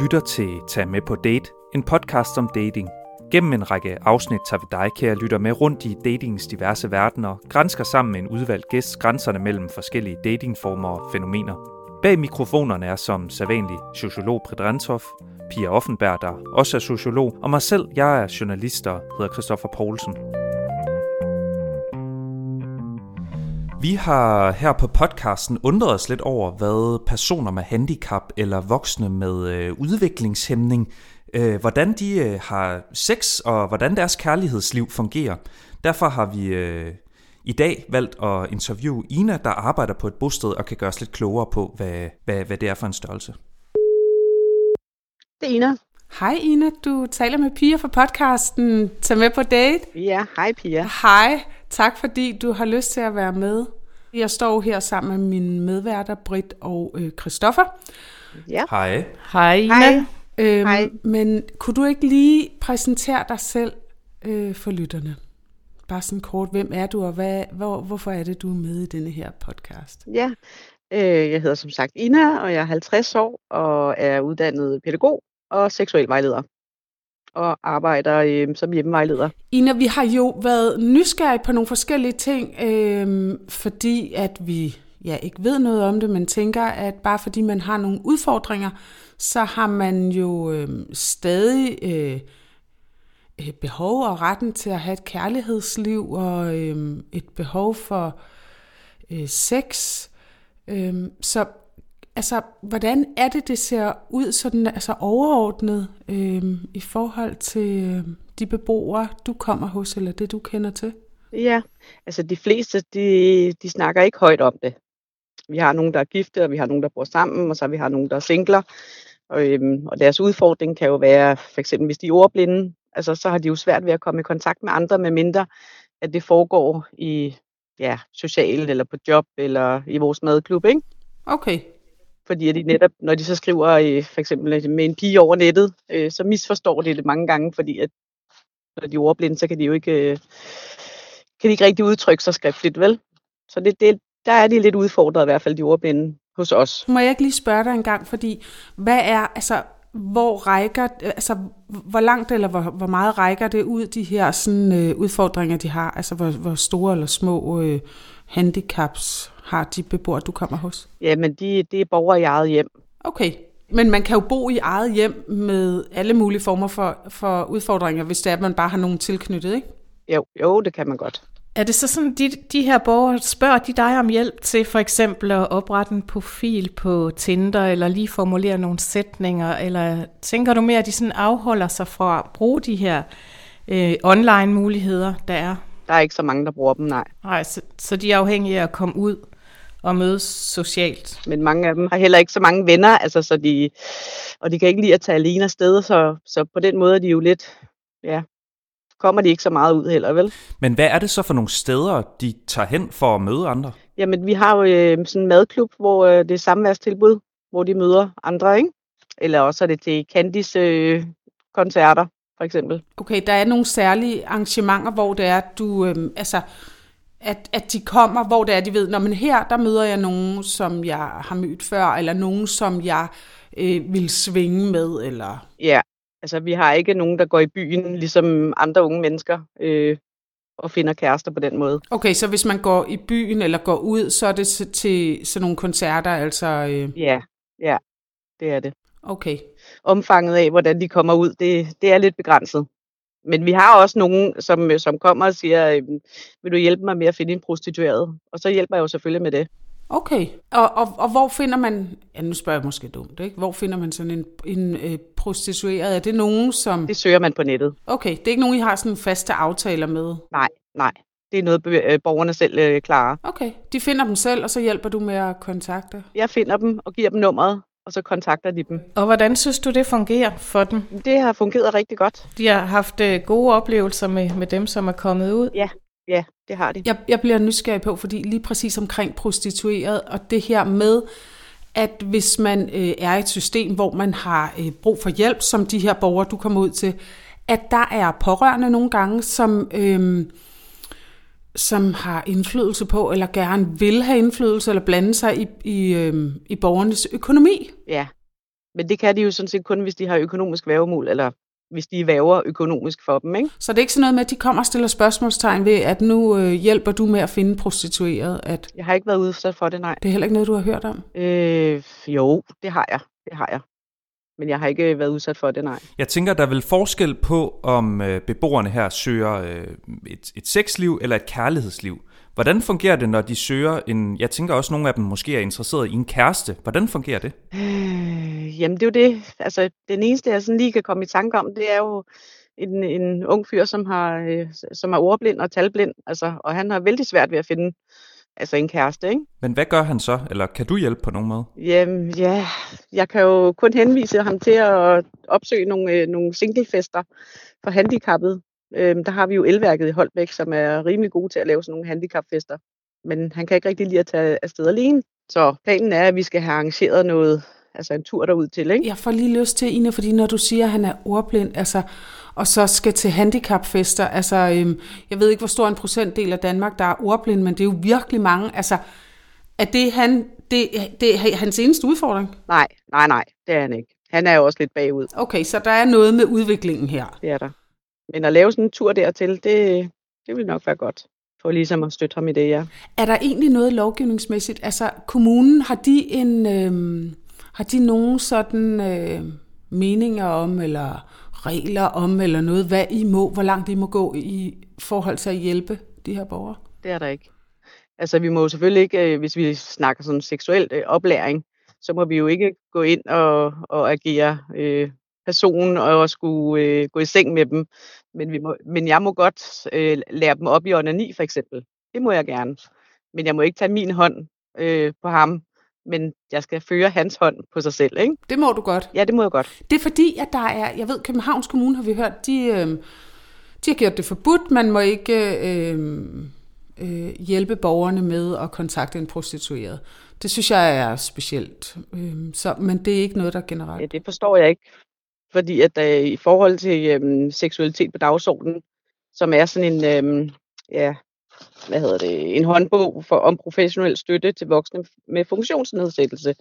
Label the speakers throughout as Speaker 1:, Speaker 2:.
Speaker 1: lytter til Tag med på date, en podcast om dating. Gennem en række afsnit tager vi dig, kære lytter, med rundt i datingens diverse verdener, grænsker sammen med en udvalgt gæst grænserne mellem forskellige datingformer og fænomener. Bag mikrofonerne er som sædvanlig sociolog Predrentov, Pia Offenberg, der også er sociolog, og mig selv, jeg er journalist og hedder Christoffer Poulsen. Vi har her på podcasten undret os lidt over, hvad personer med handicap eller voksne med øh, udviklingshæmning, øh, hvordan de øh, har sex og hvordan deres kærlighedsliv fungerer. Derfor har vi øh, i dag valgt at interviewe Ina, der arbejder på et bosted og kan gøre os lidt klogere på, hvad, hvad, hvad det er for en størrelse.
Speaker 2: Det er Ina.
Speaker 3: Hej Ina, du taler med Pia fra podcasten Tag med på date.
Speaker 2: Ja, hej Pia.
Speaker 3: Hej, tak fordi du har lyst til at være med. Jeg står her sammen med mine medværter, Britt og øh, Christoffer.
Speaker 2: Ja.
Speaker 1: Hej.
Speaker 3: Hej Ina.
Speaker 2: Hej.
Speaker 3: Øhm,
Speaker 2: Hej.
Speaker 3: Men kunne du ikke lige præsentere dig selv øh, for lytterne? Bare sådan kort, hvem er du, og hvad, hvor, hvorfor er det, du er med i denne her podcast?
Speaker 2: Ja, øh, jeg hedder som sagt Ina, og jeg er 50 år og er uddannet pædagog og seksuel vejleder. Og arbejder øh, som hjemmevejleder.
Speaker 3: Ina, vi har jo været nysgerrige på nogle forskellige ting, øh, fordi at vi ja, ikke ved noget om det, men tænker, at bare fordi man har nogle udfordringer, så har man jo øh, stadig øh, behov og retten til at have et kærlighedsliv og øh, et behov for øh, sex. Øh, så altså, hvordan er det, det ser ud sådan altså overordnet øh, i forhold til øh, de beboere, du kommer hos, eller det, du kender til?
Speaker 2: Ja, altså de fleste, de, de snakker ikke højt om det. Vi har nogen, der er gifte, og vi har nogen, der bor sammen, og så vi har nogen, der er singler. Og, øhm, og deres udfordring kan jo være, for eksempel hvis de er ordblinde, altså så har de jo svært ved at komme i kontakt med andre, med mindre at det foregår i ja, socialt, eller på job, eller i vores madklub, ikke?
Speaker 3: Okay.
Speaker 2: Fordi at de netop, når de så skriver øh, for eksempel med en pige over nettet, øh, så misforstår de det mange gange, fordi at når de er ordblinde, så kan de jo ikke, øh, kan de ikke rigtig udtrykke sig skriftligt, vel? Så det, det, der er de lidt udfordret i hvert fald, de ordblinde hos os.
Speaker 3: Må jeg ikke lige spørge dig en gang, fordi hvad er, altså, hvor rækker, altså, hvor langt eller hvor, hvor meget rækker det ud, de her sådan, øh, udfordringer, de har? Altså, hvor, hvor store eller små øh, handicaps har de beboere, du kommer hos?
Speaker 2: Jamen, de, det er borgere i eget hjem.
Speaker 3: Okay. Men man kan jo bo i eget hjem med alle mulige former for, for udfordringer, hvis det er, at man bare har nogen tilknyttet, ikke?
Speaker 2: Jo, jo, det kan man godt.
Speaker 4: Er det så sådan, de, de her borgere, spørger de dig om hjælp til for eksempel at oprette en profil på Tinder, eller lige formulere nogle sætninger, eller tænker du mere, at de sådan afholder sig fra at bruge de her øh, online muligheder, der er?
Speaker 2: Der er ikke så mange, der bruger dem, nej.
Speaker 4: Nej, så, så de er afhængige af at komme ud og mødes socialt.
Speaker 2: Men mange af dem har heller ikke så mange venner, altså, så de, og de kan ikke lide at tage alene afsted, så, så på den måde er de jo lidt, ja, kommer de ikke så meget ud heller, vel?
Speaker 1: Men hvad er det så for nogle steder, de tager hen for at møde andre?
Speaker 2: Jamen, vi har jo øh, sådan en madklub, hvor øh, det er samværstilbud, hvor de møder andre, ikke? Eller også er det til Candice øh, koncerter, for eksempel.
Speaker 3: Okay, der er nogle særlige arrangementer, hvor det er, du, øhm, altså, at, at de kommer, hvor det er, de ved, når men her, der møder jeg nogen, som jeg har mødt før, eller nogen, som jeg øh, vil svinge med, eller...
Speaker 2: Ja, altså vi har ikke nogen, der går i byen, ligesom andre unge mennesker, øh, og finder kærester på den måde.
Speaker 3: Okay, så hvis man går i byen, eller går ud, så er det til- sådan nogle koncerter, altså... Øh,
Speaker 2: Ja, ja, det er det.
Speaker 3: okay.
Speaker 2: Omfanget af, hvordan de kommer ud, det, det er lidt begrænset. Men vi har også nogen, som, som kommer og siger, øh, vil du hjælpe mig med at finde en prostitueret? Og så hjælper jeg jo selvfølgelig med det.
Speaker 3: Okay, og, og, og hvor finder man, ja nu spørger jeg måske dumt, ikke? Hvor finder man sådan en, en øh, prostitueret? Er det nogen, som...
Speaker 2: Det søger man på nettet.
Speaker 3: Okay, det er ikke nogen, I har sådan faste aftaler med?
Speaker 2: Nej, nej. Det er noget, øh, borgerne selv øh, klarer.
Speaker 3: Okay, de finder dem selv, og så hjælper du med at kontakte?
Speaker 2: Jeg finder dem og giver dem nummeret, og så kontakter de dem.
Speaker 4: Og hvordan synes du, det fungerer for dem?
Speaker 2: Det har fungeret rigtig godt.
Speaker 4: De har haft øh, gode oplevelser med, med dem, som er kommet ud.
Speaker 2: Ja, ja, det har de.
Speaker 3: Jeg, jeg bliver nysgerrig på, fordi lige præcis omkring prostitueret, og det her med, at hvis man øh, er i et system, hvor man har øh, brug for hjælp, som de her borgere, du kommer ud til, at der er pårørende nogle gange, som, øh, som har indflydelse på, eller gerne vil have indflydelse, eller blande sig i, i, øh, i borgernes økonomi.
Speaker 2: Ja, Men det kan de jo sådan set kun, hvis de har økonomisk værgemål, eller hvis de væver økonomisk for dem. Ikke?
Speaker 3: Så det er ikke sådan noget med, at de kommer og stiller spørgsmålstegn ved, at nu øh, hjælper du med at finde prostitueret? At
Speaker 2: Jeg har ikke været udsat for det, nej.
Speaker 3: det er heller ikke noget, du har hørt om?
Speaker 2: Øh, jo, det har jeg. Det har jeg. Men jeg har ikke været udsat for det, nej.
Speaker 1: Jeg tænker, der er vel forskel på, om øh, beboerne her søger øh, et, et sexliv eller et kærlighedsliv. Hvordan fungerer det, når de søger en... Jeg tænker også, at nogle af dem måske er interesseret i en kæreste. Hvordan fungerer det?
Speaker 2: Øh, jamen, det er jo det. Altså, den eneste, jeg sådan lige kan komme i tanke om, det er jo en, en ung fyr, som, har, øh, som er ordblind og talblind. Altså, og han har vældig svært ved at finde altså en kæreste, ikke?
Speaker 1: Men hvad gør han så? Eller kan du hjælpe på nogen måde?
Speaker 2: Jamen, ja, jeg kan jo kun henvise ham til at opsøge nogle, øh, nogle singlefester for handicappede. Øhm, der har vi jo elværket i Holbæk, som er rimelig gode til at lave sådan nogle handicapfester. Men han kan ikke rigtig lide at tage afsted alene. Så planen er, at vi skal have arrangeret noget, altså en tur derud til, ikke?
Speaker 3: Jeg får lige lyst til, Ina, fordi når du siger, at han er ordblind, altså, og så skal til handicapfester, altså, øhm, jeg ved ikke, hvor stor en procentdel af Danmark, der er ordblind, men det er jo virkelig mange. Altså, er det, han, det, det er hans eneste udfordring?
Speaker 2: Nej, nej, nej, det er han ikke. Han er jo også lidt bagud,
Speaker 3: Okay, så der er noget med udviklingen her.
Speaker 2: det er der. Men at lave sådan en tur dertil, det, det vil nok være godt. For ligesom at støtte ham i det, ja.
Speaker 3: Er der egentlig noget lovgivningsmæssigt? Altså, kommunen, har de en, øhm, har de nogen sådan øh, meninger om, eller regler om, eller noget, hvad I må, hvor langt I må gå i forhold til at hjælpe de her borgere?
Speaker 2: Det er der ikke. Altså, vi må jo selvfølgelig ikke, øh, hvis vi snakker sådan seksuel øh, oplæring, så må vi jo ikke gå ind og, og agere øh, person og skulle øh, gå i seng med dem. Men, vi må, men jeg må godt øh, lære dem op i onani, for eksempel. Det må jeg gerne. Men jeg må ikke tage min hånd øh, på ham, men jeg skal føre hans hånd på sig selv, ikke?
Speaker 3: Det må du godt.
Speaker 2: Ja, det må jeg godt.
Speaker 3: Det er fordi, at der er, jeg ved, Københavns Kommune har vi hørt, de, øh, de har gjort det forbudt. Man må ikke øh, øh, hjælpe borgerne med at kontakte en prostitueret. Det synes jeg er specielt. Øh, så, men det er ikke noget, der er generelt.
Speaker 2: Ja, det forstår jeg ikke. Fordi at øh, i forhold til øh, seksualitet på dagsordenen, som er sådan en, øh, ja, hvad hedder det, en håndbog for, om professionel støtte til voksne med funktionsnedsættelse,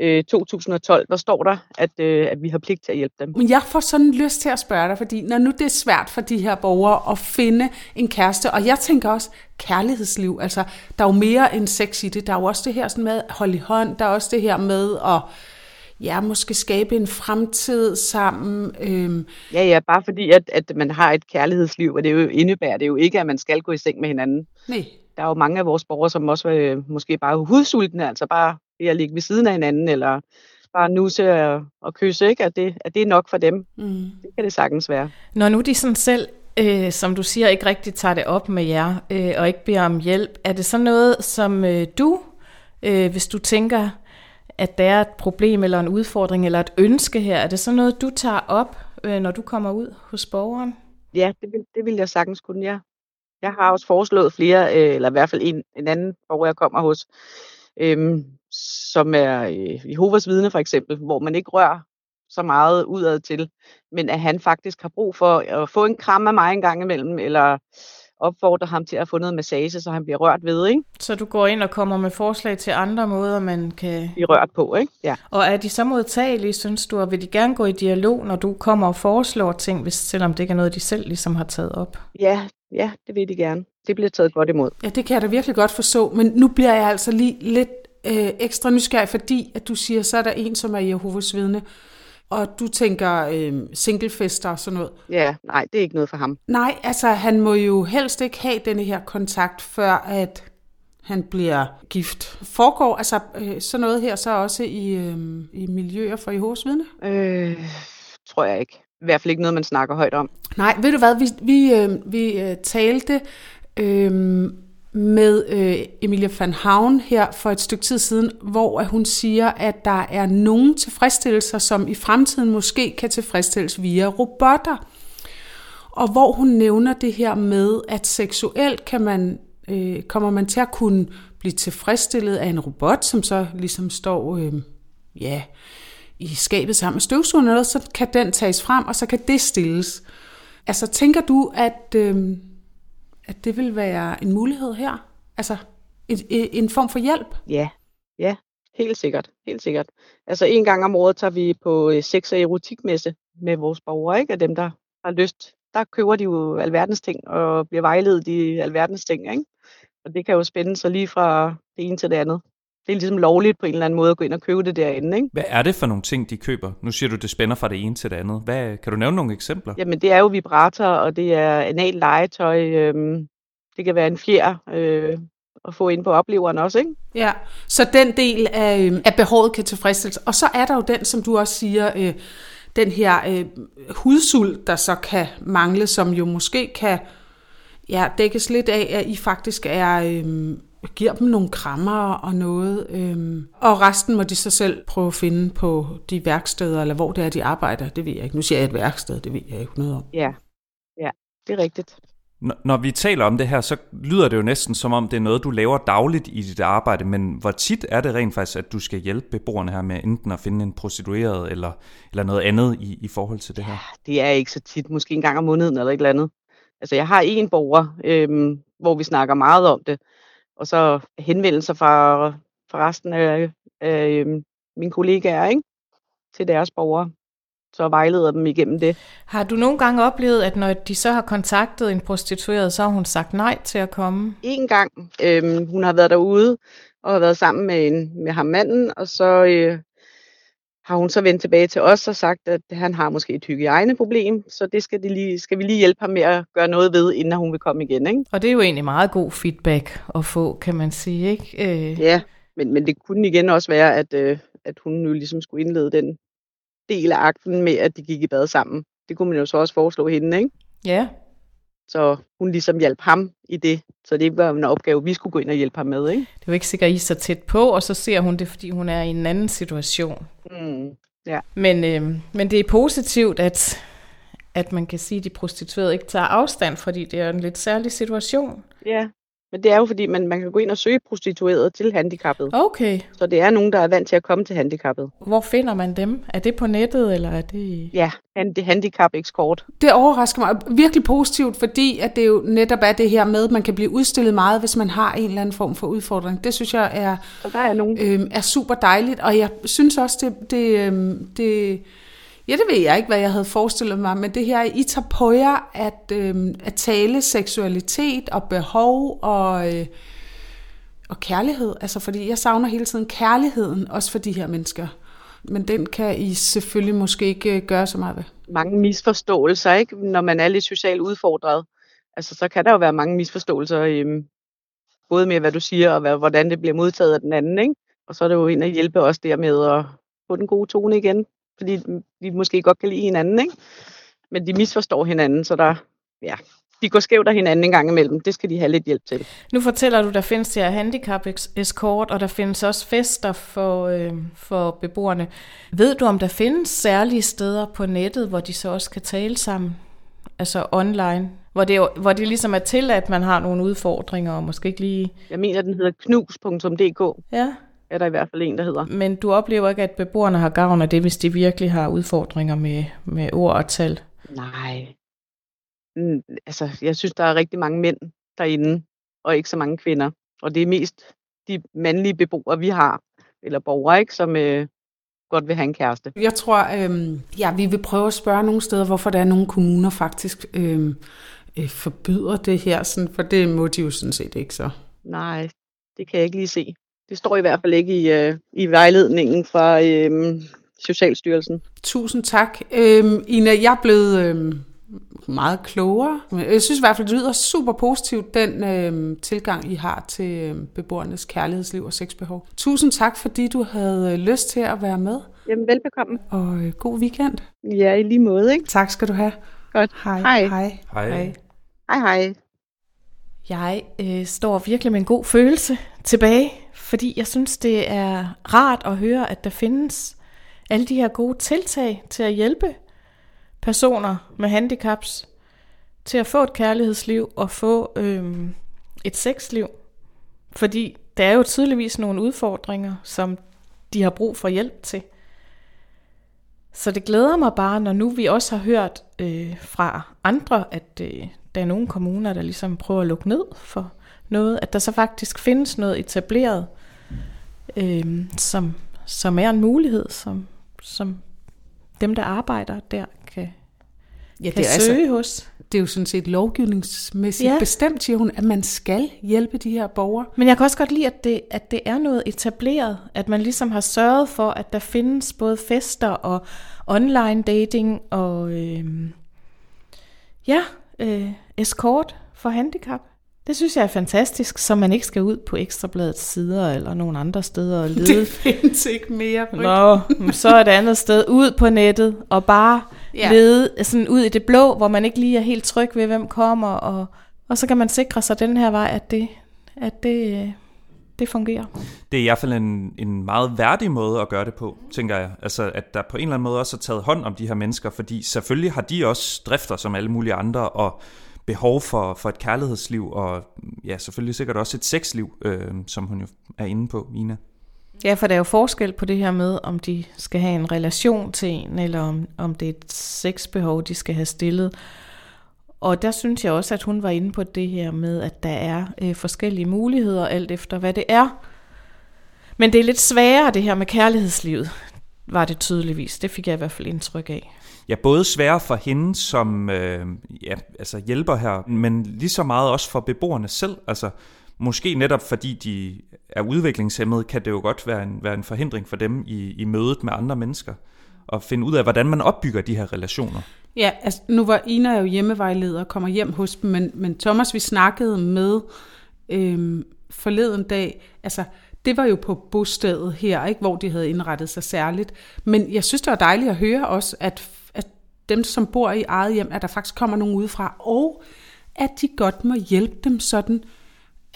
Speaker 2: øh, 2012, der står der, at, øh, at vi har pligt til at hjælpe dem.
Speaker 3: Men jeg får sådan lyst til at spørge dig, fordi når nu det er svært for de her borgere at finde en kæreste, og jeg tænker også kærlighedsliv, altså der er jo mere end sex i det, der er jo også det her sådan med at holde i hånd, der er også det her med at ja, måske skabe en fremtid sammen. Øhm,
Speaker 2: Ja, ja, bare fordi, at, at man har et kærlighedsliv, og det jo indebærer det jo ikke, at man skal gå i seng med hinanden.
Speaker 3: nej,
Speaker 2: Der er jo mange af vores borgere, som også øh, måske bare er hudsultne, altså bare det at ligge ved siden af hinanden, eller bare nusse og, og kysse, ikke? At det, at det er nok for dem.
Speaker 3: mm.
Speaker 2: Det kan det sagtens være.
Speaker 4: Når nu de sådan selv, øh, som du siger, ikke rigtig tager det op med jer, øh, og ikke beder om hjælp, er det så noget, som øh, du, øh, hvis du tænker, at der er et problem eller en udfordring eller et ønske her, er det så noget, du tager op, øh, når du kommer ud hos borgeren?
Speaker 2: Ja, det vil, det vil jeg sagtens kunne, ja. Jeg har også foreslået flere, øh, eller i hvert fald en, en anden borger, jeg kommer hos, øhm, som er øh, Jehovas vidne for eksempel, hvor man ikke rører så meget udad til, men at han faktisk har brug for at få en kram af mig en gang imellem, eller opfordre ham til at få noget massage, så han bliver rørt ved, ikke?
Speaker 4: Så du går ind og kommer med forslag til andre måder, man kan...
Speaker 2: Blive rørt på, ikke? Ja.
Speaker 4: Og er de så modtagelige, synes du, og vil de gerne gå i dialog, når du kommer og foreslår ting, hvis, selvom det ikke er noget, de selv ligesom har taget op?
Speaker 2: ja, ja, det vil de gerne. Det bliver taget godt imod.
Speaker 3: Ja, det kan jeg da virkelig godt forstå, men nu bliver jeg altså lige lidt øh, ekstra nysgerrig, fordi at du siger, så er der en, som er Jehovas vidne, og du tænker øh, singlefester og sådan noget.
Speaker 2: Ja, nej, det er ikke noget for ham.
Speaker 3: Nej, altså han må jo helst ikke have denne her kontakt, før at han bliver gift. Foregår altså øh, sådan noget her så også i, øh, i miljøer for Jehovas vidne?
Speaker 2: Øh, tror jeg ikke. I hvert fald ikke noget, man snakker højt om.
Speaker 3: Nej, ved du hvad, vi, vi, øh, vi øh, talte øh, med øh, Emilia van Havn her for et stykke tid siden, hvor hun siger, at der er nogle tilfredsstillelser, som i fremtiden måske kan tilfredsstilles via robotter. Og hvor hun nævner det her med, at seksuelt kan man, øh, kommer man til at kunne blive tilfredsstillet af en robot, som så ligesom står øh, ja, i skabet sammen med støvsugeren, eller så kan den tages frem, og så kan det stilles. Altså, tænker du, at, øh, at det vil være en mulighed her? Altså, en, e, en form for hjælp?
Speaker 2: Ja, ja, Helt sikkert, helt sikkert. Altså en gang om året tager vi på øh, sex- og erotikmesse med vores borgere, ikke? Og dem, der har lyst. Der køber de jo alverdens ting og bliver vejledet i alverdens ting, ikke? Og det kan jo spænde sig lige fra det ene til det andet. Det er ligesom lovligt på en eller anden måde at gå ind og købe det derinde, ikke?
Speaker 1: Hvad er det for nogle ting, de køber? Nu siger du, det spænder fra det ene til det andet. Hvad, kan du nævne nogle eksempler?
Speaker 2: Jamen det er jo vibrator, og det er anal legetøj. Øhm, det kan være en fjer øh, at få ind på opleveren også, ikke?
Speaker 3: Ja, så den del af, øh, af behovet kan tilfredsstilles. Og så er der jo den, som du også siger, øh, den her øh, hudsult, der så kan mangle, som jo måske kan ja, dækkes lidt af, at I faktisk er... Øh, giver dem nogle krammer og noget, øhm, og resten må de så selv prøve at finde på de værksteder, eller hvor det er, de arbejder. Det ved jeg ikke. Nu siger jeg et værksted, det ved jeg ikke noget om.
Speaker 2: Ja, ja det er rigtigt.
Speaker 1: N- når vi taler om det her, så lyder det jo næsten som om, det er noget, du laver dagligt i dit arbejde, men hvor tit er det rent faktisk, at du skal hjælpe beboerne her med enten at finde en prostitueret eller, eller noget andet i, i forhold til det her?
Speaker 2: Det er ikke så tit, måske en gang om måneden eller et eller andet. Altså jeg har en borger, øhm, hvor vi snakker meget om det, og så henvendelser fra, fra resten af, af øhm, mine kollegaer ikke? til deres borgere. Så vejleder dem igennem det.
Speaker 4: Har du nogle gange oplevet, at når de så har kontaktet en prostitueret, så har hun sagt nej til at komme?
Speaker 2: En gang. Øhm, hun har været derude og har været sammen med, en, med ham manden, og så øh, har hun så vendt tilbage til os og sagt, at han har måske et hygiejneproblem, så det skal, de lige, skal vi lige hjælpe ham med at gøre noget ved, inden hun vil komme igen. Ikke?
Speaker 4: Og det er jo egentlig meget god feedback at få, kan man sige, ikke?
Speaker 2: Øh... Ja, men, men det kunne igen også være, at, øh, at hun nu ligesom skulle indlede den del af akten med, at de gik i bad sammen. Det kunne man jo så også foreslå hende, ikke?
Speaker 4: Ja.
Speaker 2: Så hun ligesom hjalp ham i det. Så det var en opgave, vi skulle gå ind og hjælpe ham med, ikke?
Speaker 4: Det var ikke sikkert, I er så tæt på, og så ser hun det, fordi hun er i en anden situation.
Speaker 2: Mm, ja.
Speaker 4: Men, øh, men det er positivt, at, at man kan sige, at de prostituerede ikke tager afstand, fordi det er en lidt særlig situation.
Speaker 2: Ja, men det er jo fordi, man, man kan gå ind og søge prostitueret til handicappet.
Speaker 4: Okay.
Speaker 2: Så det er nogen, der er vant til at komme til handicappet.
Speaker 4: Hvor finder man dem? Er det på nettet, eller er det...
Speaker 2: Ja, det handicap ekskort.
Speaker 3: Det overrasker mig virkelig positivt, fordi at det jo netop er det her med, at man kan blive udstillet meget, hvis man har en eller anden form for udfordring. Det synes jeg er,
Speaker 2: Så der er, nogen.
Speaker 3: øh, er super dejligt, og jeg synes også, det, det, øh, det Ja, det ved jeg ikke, hvad jeg havde forestillet mig, men det her, I tager på jer at, øh, at tale seksualitet og behov og, øh, og kærlighed. Altså, fordi jeg savner hele tiden kærligheden, også for de her mennesker. Men den kan I selvfølgelig måske ikke øh, gøre så meget ved.
Speaker 2: Mange misforståelser, ikke? Når man er lidt socialt udfordret. Altså, så kan der jo være mange misforståelser, øh, både med, hvad du siger, og hvad, hvordan det bliver modtaget af den anden, ikke? Og så er det jo en at hjælpe os der med at få den gode tone igen fordi de måske godt kan lide hinanden, ikke? Men de misforstår hinanden, så der, ja, de går skævt af hinanden en gang imellem. Det skal de have lidt hjælp til.
Speaker 4: Nu fortæller du, der findes der handicap escort, og der findes også fester for, øh, for beboerne. Ved du, om der findes særlige steder på nettet, hvor de så også kan tale sammen? Altså online? Hvor det, hvor det ligesom er til, at man har nogle udfordringer, og måske ikke lige...
Speaker 2: Jeg mener, den hedder knus.dk.
Speaker 4: Ja
Speaker 2: er der i hvert fald en, der hedder.
Speaker 4: Men du oplever ikke, at beboerne har gavn af det, hvis de virkelig har udfordringer med, med ord og tal?
Speaker 2: Nej. Mm, altså, jeg synes, der er rigtig mange mænd derinde, og ikke så mange kvinder. Og det er mest de mandlige beboere, vi har, eller borgere, ikke, som øh, godt vil have en kæreste.
Speaker 3: Jeg tror, øh, ja, vi vil prøve at spørge nogle steder, hvorfor der er nogle kommuner faktisk øh, øh, forbyder det her, sådan, for det må de jo sådan set ikke så.
Speaker 2: Nej, det kan jeg ikke lige se. Det står i hvert fald ikke i, øh, i vejledningen fra øh, Socialstyrelsen.
Speaker 3: Tusind tak. Øhm, Ina, jeg er blevet øh, meget klogere. Jeg synes i hvert fald, det lyder super positivt, den øh, tilgang, I har til øh, beboernes kærlighedsliv og sexbehov. Tusind tak, fordi du havde øh, lyst til at være med.
Speaker 2: Jamen, velbekomme.
Speaker 3: Og øh, god weekend.
Speaker 2: Ja, i lige måde, ikke?
Speaker 3: Tak skal du have.
Speaker 2: Godt.
Speaker 3: Hej.
Speaker 2: Hej.
Speaker 3: Hej.
Speaker 1: Hej.
Speaker 2: Hej, hej.
Speaker 4: Jeg øh, står virkelig med en god følelse tilbage, fordi jeg synes, det er rart at høre, at der findes alle de her gode tiltag til at hjælpe personer med handicaps til at få et kærlighedsliv og få øh, et sexliv. Fordi der er jo tydeligvis nogle udfordringer, som de har brug for hjælp til. Så det glæder mig bare, når nu vi også har hørt øh, fra andre, at øh, der er nogle kommuner, der ligesom prøver at lukke ned for noget, at der så faktisk findes noget etableret øh, som, som er en mulighed, som, som dem, der arbejder der, kan,
Speaker 3: Ja,
Speaker 4: kan søge altså, hos.
Speaker 3: Det er jo sådan set lovgivningsmæssigt
Speaker 4: ja.
Speaker 3: bestemt, siger hun, at man skal hjælpe de her borgere.
Speaker 4: Men jeg kan også godt lide, at det, at det er noget etableret, at man ligesom har sørget for, at der findes både fester og online dating og øh, ja, øh, escort for handicap. Det synes jeg er fantastisk, så man ikke skal ud på Ekstrabladets sider eller nogen andre steder og lede.
Speaker 3: Det findes ikke mere. Britt.
Speaker 4: Nå, så et andet sted. Ud på nettet og bare ja. Lede sådan ud i det blå, hvor man ikke lige er helt tryg ved, hvem kommer. Og, og så kan man sikre sig den her vej, at det, at det, øh, det fungerer.
Speaker 1: Det er i hvert fald en, en meget værdig måde at gøre det på, tænker jeg. Altså, at der på en eller anden måde også er taget hånd om de her mennesker, fordi selvfølgelig har de også drifter som alle mulige andre, og behov for, for et kærlighedsliv, og ja, selvfølgelig sikkert også et sexliv, øh, som hun jo er inde på, Ina.
Speaker 4: Ja, for der er jo forskel på det her med, om de skal have en relation til en, eller om, om det er et sexbehov, de skal have stillet. Og der synes jeg også, at hun var inde på det her med, at der er øh, forskellige muligheder, alt efter hvad det er. Men det er lidt sværere, det her med kærlighedslivet, var det tydeligvis. Det fik jeg i hvert fald indtryk af.
Speaker 1: Ja, både sværere for hende som øh, ja, altså hjælper her, men lige så meget også for beboerne selv. Altså, måske netop fordi de er udviklingshemmede, kan det jo godt være en, være en forhindring for dem i, i mødet med andre mennesker. Og finde ud af, hvordan man opbygger de her relationer.
Speaker 3: Ja, altså nu var Ina jo hjemmevejleder og kommer hjem hos dem, men, men Thomas, vi snakkede med øhm, forleden dag, altså det var jo på bostedet her, ikke, hvor de havde indrettet sig særligt. Men jeg synes, det var dejligt at høre også, at, at dem, som bor i eget hjem, at der faktisk kommer nogen udefra, og at de godt må hjælpe dem sådan,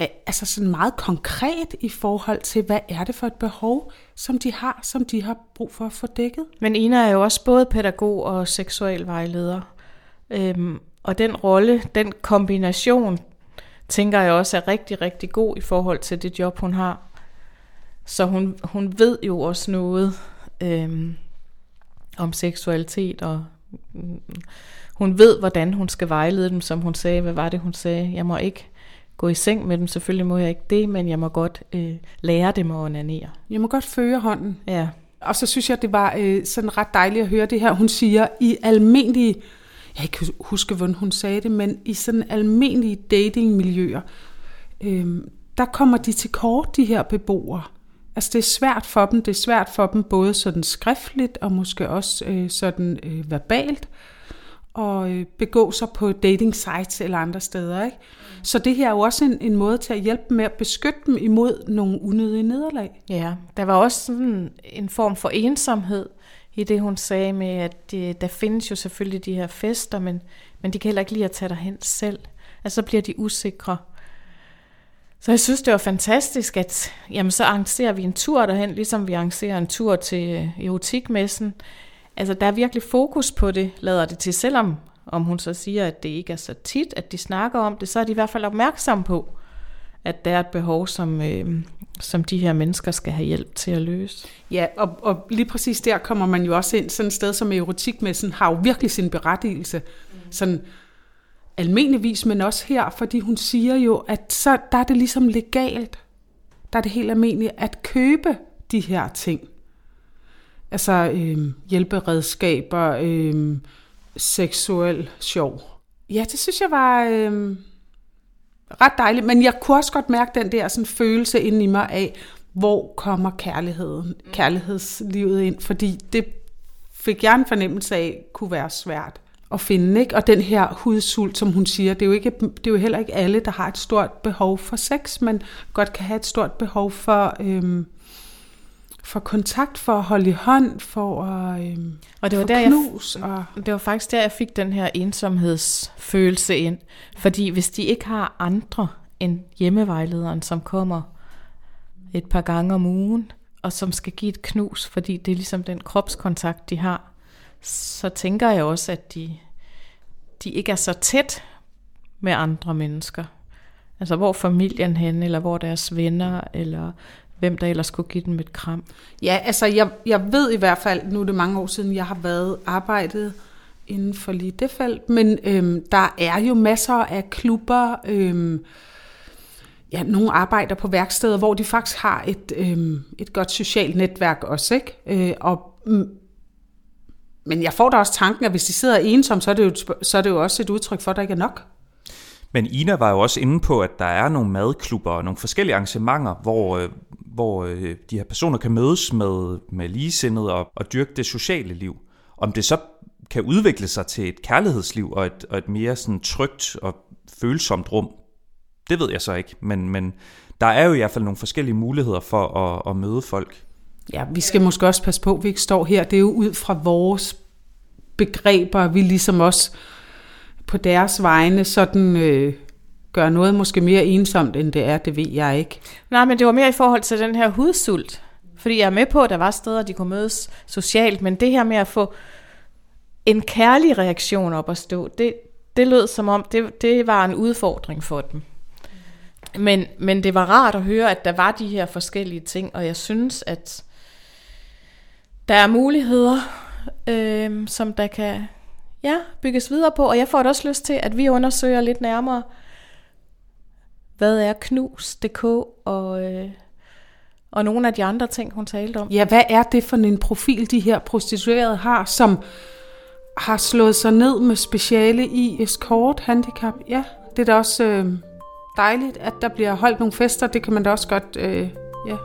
Speaker 3: Øh, altså sådan meget konkret i forhold til, hvad er det for et behov, som de har, som de har brug for at få dækket.
Speaker 4: Men Ina er jo også både pædagog og seksualvejleder. Øhm, og den rolle, den kombination, tænker jeg også er rigtig, rigtig god i forhold til det job, hun har. Så hun, hun ved jo også noget øhm, om seksualitet, og hun ved, hvordan hun skal vejlede dem, som hun sagde. Hvad var det, hun sagde? Jeg må ikke gå i seng med dem, selvfølgelig må jeg ikke det, men jeg må godt øh, lære dem at onanere.
Speaker 3: Jeg må godt føre hånden.
Speaker 4: Ja.
Speaker 3: Og så synes jeg, det var øh, sådan ret dejligt at høre det her. Hun siger, i almindelige, jeg kan ikke huske, hvordan hun sagde det, men i sådan almindelige datingmiljøer, øh, der kommer de til kort, de her beboere. Altså det er svært for dem. Det er svært for dem både sådan skriftligt og måske også øh, sådan øh, verbalt og at øh, begå sig på dating sites eller andre steder. Ikke? Så det her er jo også en, en måde til at hjælpe dem med at beskytte dem imod nogle unødige nederlag.
Speaker 4: Ja, der var også sådan en form for ensomhed i det, hun sagde med, at det, der findes jo selvfølgelig de her fester, men, men de kan heller ikke lide at tage derhen selv. Altså så bliver de usikre. Så jeg synes, det var fantastisk, at jamen, så arrangerer vi en tur derhen, ligesom vi arrangerer en tur til øh, erotikmessen. Altså der er virkelig fokus på det, lader det til, selvom om hun så siger, at det ikke er så tit, at de snakker om det, så er de i hvert fald opmærksomme på, at der er et behov, som, øh, som de her mennesker skal have hjælp til at løse.
Speaker 3: Ja, og, og lige præcis der kommer man jo også ind. Sådan et sted som erotikmessen har jo virkelig sin berettigelse. Mm. Sådan almindeligvis, men også her, fordi hun siger jo, at så der er det ligesom legalt. Der er det helt almindeligt at købe de her ting. Altså øh, hjælperedskaber, øh, seksuel sjov. Ja, det synes jeg var øh, ret dejligt, men jeg kunne også godt mærke den der sådan, følelse inde i mig af, hvor kommer kærligheden, kærlighedslivet ind, fordi det fik jeg en fornemmelse af, kunne være svært at finde. Ikke? Og den her hudsult, som hun siger, det er, jo ikke, det er jo heller ikke alle, der har et stort behov for sex, men godt kan have et stort behov for, øhm, for kontakt, for at holde i hånd, for at øhm,
Speaker 4: Og det var der, jeg
Speaker 3: knus. Og,
Speaker 4: Det var faktisk der, jeg fik den her ensomhedsfølelse ind. Fordi hvis de ikke har andre end hjemmevejlederen, som kommer et par gange om ugen, og som skal give et knus, fordi det er ligesom den kropskontakt, de har, så tænker jeg også, at de, de ikke er så tæt med andre mennesker. Altså hvor familien hen, eller hvor er deres venner, eller hvem der ellers kunne give dem et kram.
Speaker 3: ja, altså jeg, jeg ved i hvert fald, nu er det mange år siden, jeg har været arbejdet inden for lige det felt, men øhm, der er jo masser af klubber, øhm, ja, nogle arbejder på værksteder, hvor de faktisk har et, øh, et godt socialt netværk også, ikke? Øh, og, mm, men jeg får da også tanken, at hvis de sidder ensomme, så er det jo, så er det jo også et udtryk for, at der ikke er nok.
Speaker 1: Men Ina var jo også inde på, at der er nogle madklubber og nogle forskellige arrangementer, hvor, øh, hvor øh, de her personer kan mødes med, med ligesindede og, og dyrke det sociale liv. Om det så kan udvikle sig til et kærlighedsliv og et, og et mere sådan trygt og følsomt rum, det ved jeg så ikke. Men, men der er jo i hvert fald nogle forskellige muligheder for at, at møde folk.
Speaker 3: Ja, vi skal måske også passe på, at vi ikke står her. Det er jo ud fra vores begreber, vi ligesom også på deres vegne sådan øh, gøre noget måske mere ensomt, end det er, det ved jeg ikke.
Speaker 4: Nej, men det var mere i forhold til den her hudsult. Fordi jeg er med på, at der var steder, de kunne mødes socialt, men det her med at få en kærlig reaktion op at stå, det, det lød som om, det, det var en udfordring for dem. Men, men det var rart at høre, at der var de her forskellige ting, og jeg synes, at der er muligheder, øh, som der kan ja, bygges videre på, og jeg får også lyst til, at vi undersøger lidt nærmere, hvad er knus.dk og, øh, og nogle af de andre ting, hun talte om.
Speaker 3: Ja, hvad er det for en profil, de her prostituerede har, som har slået sig ned med speciale i escort handicap? Ja, det er da også øh, dejligt, at der bliver holdt nogle fester. Det kan man da også godt, øh, ja.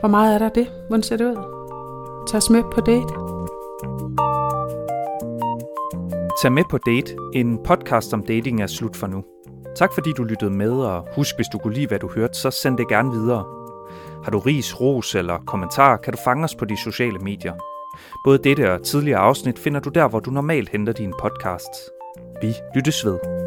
Speaker 3: Hvor meget er der det? Hvordan ser det ud? Tag os med på date.
Speaker 1: Tag med på date. En podcast om dating er slut for nu. Tak fordi du lyttede med, og husk, hvis du kunne lide, hvad du hørte, så send det gerne videre. Har du ris, ros eller kommentar, kan du fange os på de sociale medier. Både dette og tidligere afsnit finder du der, hvor du normalt henter dine podcasts. Vi lyttes ved.